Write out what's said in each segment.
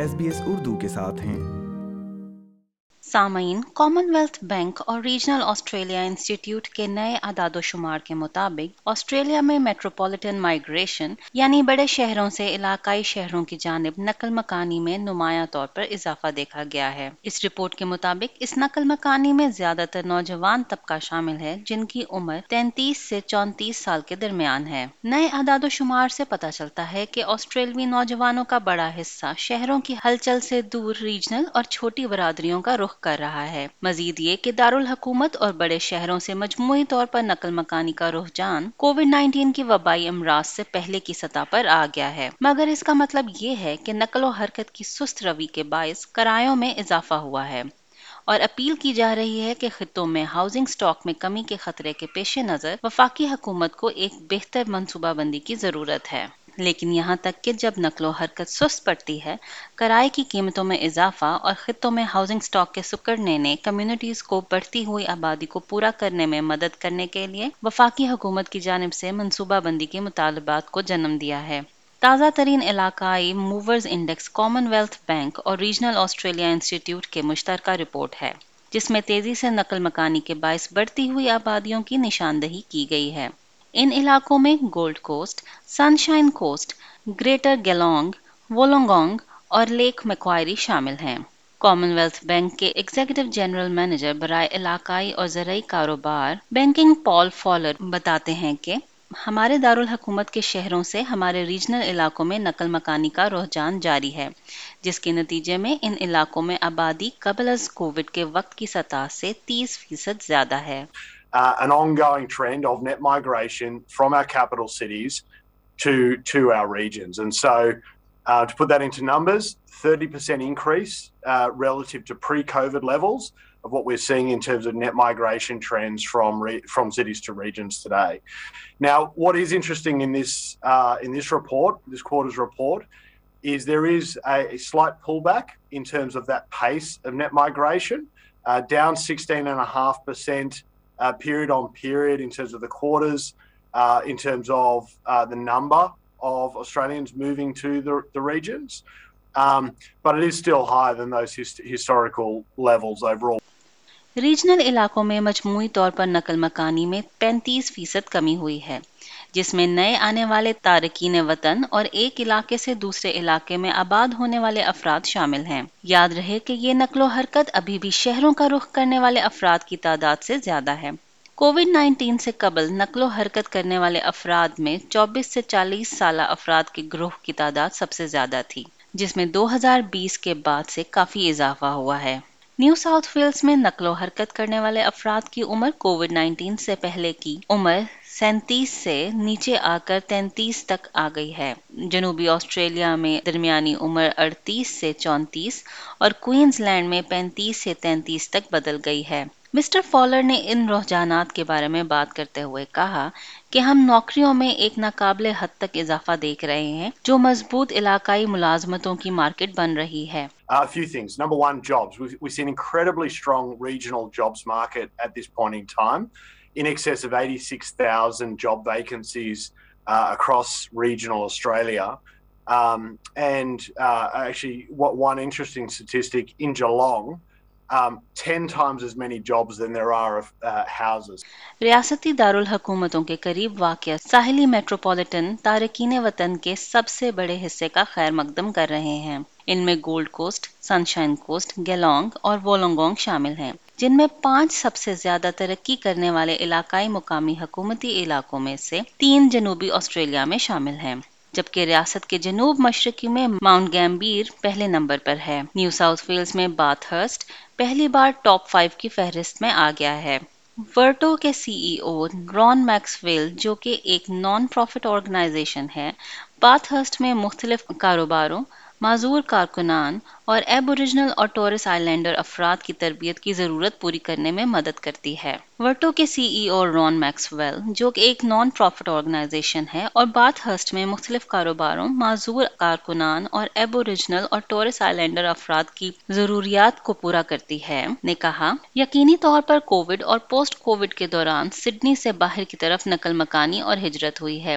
S B S Urdu کے ساتھ ہیں۔ سامعین کامن ویلتھ بینک اور ریجنل آسٹریلیا انسٹیٹیوٹ کے نئے اعداد و شمار کے مطابق آسٹریلیا میں میٹروپولیٹن مائگریشن یعنی بڑے شہروں سے علاقائی شہروں کی جانب نقل مکانی میں نمایاں طور پر اضافہ دیکھا گیا ہے۔ اس رپورٹ کے مطابق اس نقل مکانی میں زیادہ تر نوجوان طبقہ شامل ہے جن کی عمر تینتیس سے چونتیس سال کے درمیان ہے۔ نئے اعداد و شمار سے پتہ چلتا ہے کہ آسٹریلوی نوجوانوں کا بڑا حصہ شہروں کی ہلچل سے دور ریجنل اور چھوٹی برادریوں کا رخ کر رہا ہے۔ مزید یہ کہ دارالحکومت اور بڑے شہروں سے مجموعی طور پر نقل مکانی کا رجحان کووڈ نائنٹین کی وبائی امراض سے پہلے کی سطح پر آ گیا ہے۔ مگر اس کا مطلب یہ ہے کہ نقل و حرکت کی سست روی کے باعث کرایوں میں اضافہ ہوا ہے اور اپیل کی جا رہی ہے کہ خطوں میں ہاؤسنگ سٹاک میں کمی کے خطرے کے پیش نظر وفاقی حکومت کو ایک بہتر منصوبہ بندی کی ضرورت ہے۔ لیکن یہاں تک کہ جب نقل و حرکت سست پڑتی ہے، کرائے کی قیمتوں میں اضافہ اور خطوں میں ہاؤسنگ سٹاک کے سکڑنے نے کمیونٹیز کو بڑھتی ہوئی آبادی کو پورا کرنے میں مدد کرنے کے لیے وفاقی حکومت کی جانب سے منصوبہ بندی کے مطالبات کو جنم دیا ہے۔ تازہ ترین علاقائی movers index Commonwealth bank اور ریجنل آسٹریلیا انسٹیٹیوٹ کے مشترکہ رپورٹ ہے، جس میں تیزی سے نقل مکانی کے باعث بڑھتی ہوئی آبادیوں کی نشاندہی کی گئی ہے۔ ان علاقوں میں Gold Coast Sunshine Coast, Greater Geelong, Wollongong اور لیک میکوائری شامل ہیں۔ کامن ویلتھ بینک کے ایگزیکٹو جنرل مینیجر برائے علاقائی اور زرعی کاروبار بینکنگ پال فالر بتاتے ہیں کہ ہمارے دارالحکومت کے شہروں سے ہمارے ریجنل علاقوں میں نقل مکانی کا رجحان جاری ہے، جس کے نتیجے میں ان علاقوں میں آبادی قبل از کووڈ کے وقت کی سطح سے تیس فیصد زیادہ ہے۔ Uh, an ongoing trend of net migration from our capital cities to to our regions. And so, uh, to put that into numbers, 30% increase uh, relative to pre-COVID levels of what we're seeing in terms of net migration trends from re- from cities to regions today. Now, what is interesting in this uh, in this report, this quarter's report, is there is a, a slight pullback in terms of that pace of net migration, uh, down 16.5% uh, period on period in terms of the quarters, uh, in terms of uh, the number of Australians moving to the, the regions. Um, but it is still higher than those hist- historical levels overall. Regional علاقوں میں مجموعی طور پر نقل مکانی میں پینتیس فیصد کمی ہوئی ہے جس میں نئے آنے والے تارکین وطن اور ایک علاقے سے دوسرے علاقے میں آباد ہونے والے افراد شامل ہیں۔ یاد رہے کہ یہ نقل و حرکت ابھی بھی شہروں کا رخ کرنے والے افراد کی تعداد سے زیادہ ہے۔ کووڈ نائنٹین سے قبل نقل و حرکت کرنے والے افراد میں چوبیس سے چالیس سالہ افراد کے گروہ کی تعداد سب سے زیادہ تھی، جس میں دو ہزار بیس کے بعد سے کافی اضافہ ہوا ہے۔ نیو ساؤتھ ویلز میں نقل و حرکت کرنے والے افراد کی عمر کووڈ نائنٹین سے پہلے کی عمر سینتیس سے نیچے آ کر تینتیس تک آ گئی ہے۔ جنوبی آسٹریلیا میں درمیانی عمر اڑتیس سے چونتیس اور کوئنز لینڈ میں پینتیس سے تینتیس تک بدل گئی ہے۔ مسٹر فالر نے ان رجحانات کے بارے میں بات کرتے ہوئے کہا کہ ہم نوکریوں میں ایک ناقابل حد تک اضافہ دیکھ رہے ہیں جو مضبوط علاقائی ملازمتوں کی مارکٹ بن رہی ہے۔ Um, and uh, actually, what one interesting statistic in Geelong, um, 10 times as many jobs than there are of uh, houses. ریاستی دارالحکومتوں کے قریب واقع ساحلی میٹروپولیٹن تارکین وطن کے سب سے بڑے حصے کا خیر مقدم کر رہے ہیں ان میں Gold Coast Sunshine Coast Geelong اور وولونگونگ شامل ہیں جن میں پانچ سب سے زیادہ ترقی کرنے والے علاقائی مقامی حکومتی علاقوں میں سے تین جنوبی آسٹریلیا میں شامل ہیں جبکہ ریاست کے جنوب مشرقی میں ماؤنٹ گیمبیر پہلے نمبر پر ہے۔ نیو ساؤتھ ویلز میں بات ہرسٹ پہلی بار ٹاپ فائیو کی فہرست میں آ گیا ہے۔ ورٹو کے سی ای او ران میکس ویل جو کہ ایک نان پروفٹ آرگنائزیشن ہے بات ہرسٹ میں مختلف کاروباروں معذور کارکنان اور ایب اوریجنل اور ٹورس آئی لینڈر افراد کی تربیت کی ضرورت پوری کرنے میں مدد کرتی ہے۔ ورٹو کے سی ای او ران میکس ویل جو کہ ایک نان پروفٹ آرگنائزیشن ہے، اور بات ہرسٹ میں مختلف کاروباروں، معذور کارکنان اور ایب اوریجنل اور ٹورس آئی لینڈر افراد کی ضروریات کو پورا کرتی ہے۔ نے کہا، یقینی طور پر کووڈ اور پوسٹ کووڈ کے دوران سڈنی سے باہر کی طرف نقل مکانی اور ہجرت ہوئی ہے۔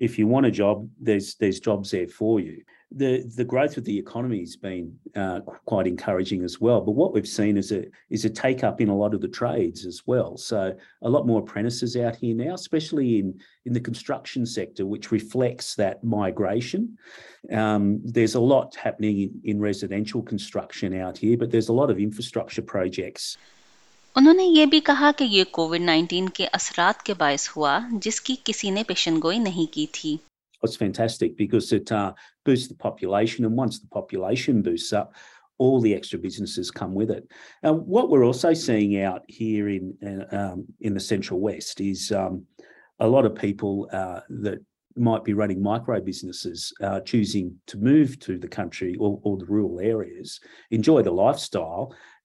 if you want a job, there's there's jobs there for you. The the growth of the economy has been uh, quite encouraging as well. But what we've seen is a is a take up in a lot of the trades as well. So a lot more apprentices out here now, especially in in the construction sector, which reflects that migration. Um, there's a lot happening in, in residential construction out here, but there's a lot of infrastructure projects انہوں نے یہ بھی کہا کہ یہ Covid nineteen کے اثرات کے باعث ہوا جس کی کسی نے پیشن گوئی نہیں کی تھی It's fantastic because it uh, boosts the population and once the population boosts up, all the extra businesses come with it. And what we're also seeing out here in uh, um, in the Central West is um, a lot of people uh, that might be running micro businesses uh, choosing to move to the country or, or the rural areas, enjoy the lifestyle,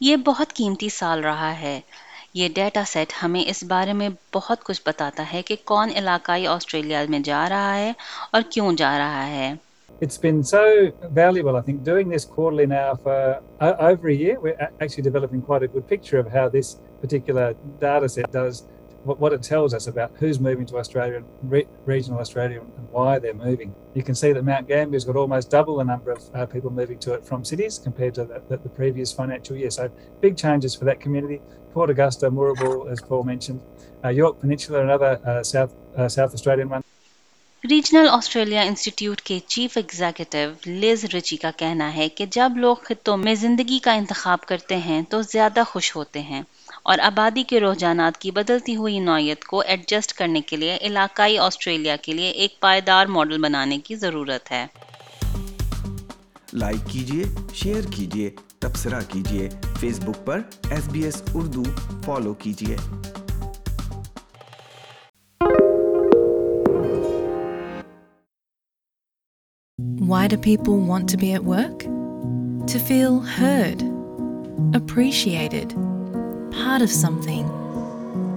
یہ بہت قیمتی سال رہا ہے یہ data set ہمیں اس بارے میں بہت کچھ بتاتا ہے کہ کون علاقائی آسٹریلیا میں جا رہا ہے اور کیوں جا رہا ہے It's been so valuable, I think, doing this quarterly now for over a year. We're actually developing quite a good picture of how this particular data set does what, what it tells us about who's moving to Australia, re, regional Australia, and why they're moving. You can see that Mount Gambier's got almost double the number of uh, people moving to it from cities compared to the, the, the previous financial year. So big changes for that community. Port Augusta, Moorabool, as Paul mentioned. Uh, York Peninsula, another uh, South, uh, South Australian one. Regional Australia Institute کے chief executive Liz Ritchie کا کہنا ہے کہ جب لوگ خطوں میں زندگی کا انتخاب کرتے ہیں تو زیادہ خوش ہوتے ہیں اور آبادی کے رجحانات کی بدلتی ہوئی نوعیت کو ایڈجسٹ کرنے کے لیے علاقائی آسٹریلیا کے لیے ایک پائیدار ماڈل بنانے کی ضرورت ہے لائک کیجیے شیئر کیجیے تبصرہ کیجیے فیس بک پر S B S Urdu follow کیجیے Why do people want to be at work? To feel heard, appreciated. Part of something,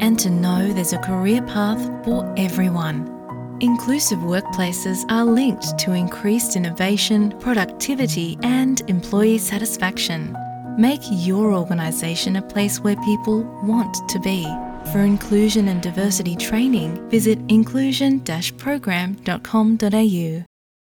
and to know there's a career path for everyone. Inclusive workplaces are linked to increased innovation, productivity, and employee satisfaction. Make your organisation a place where people want to be. For inclusion and diversity training, visit inclusion-program.com.au.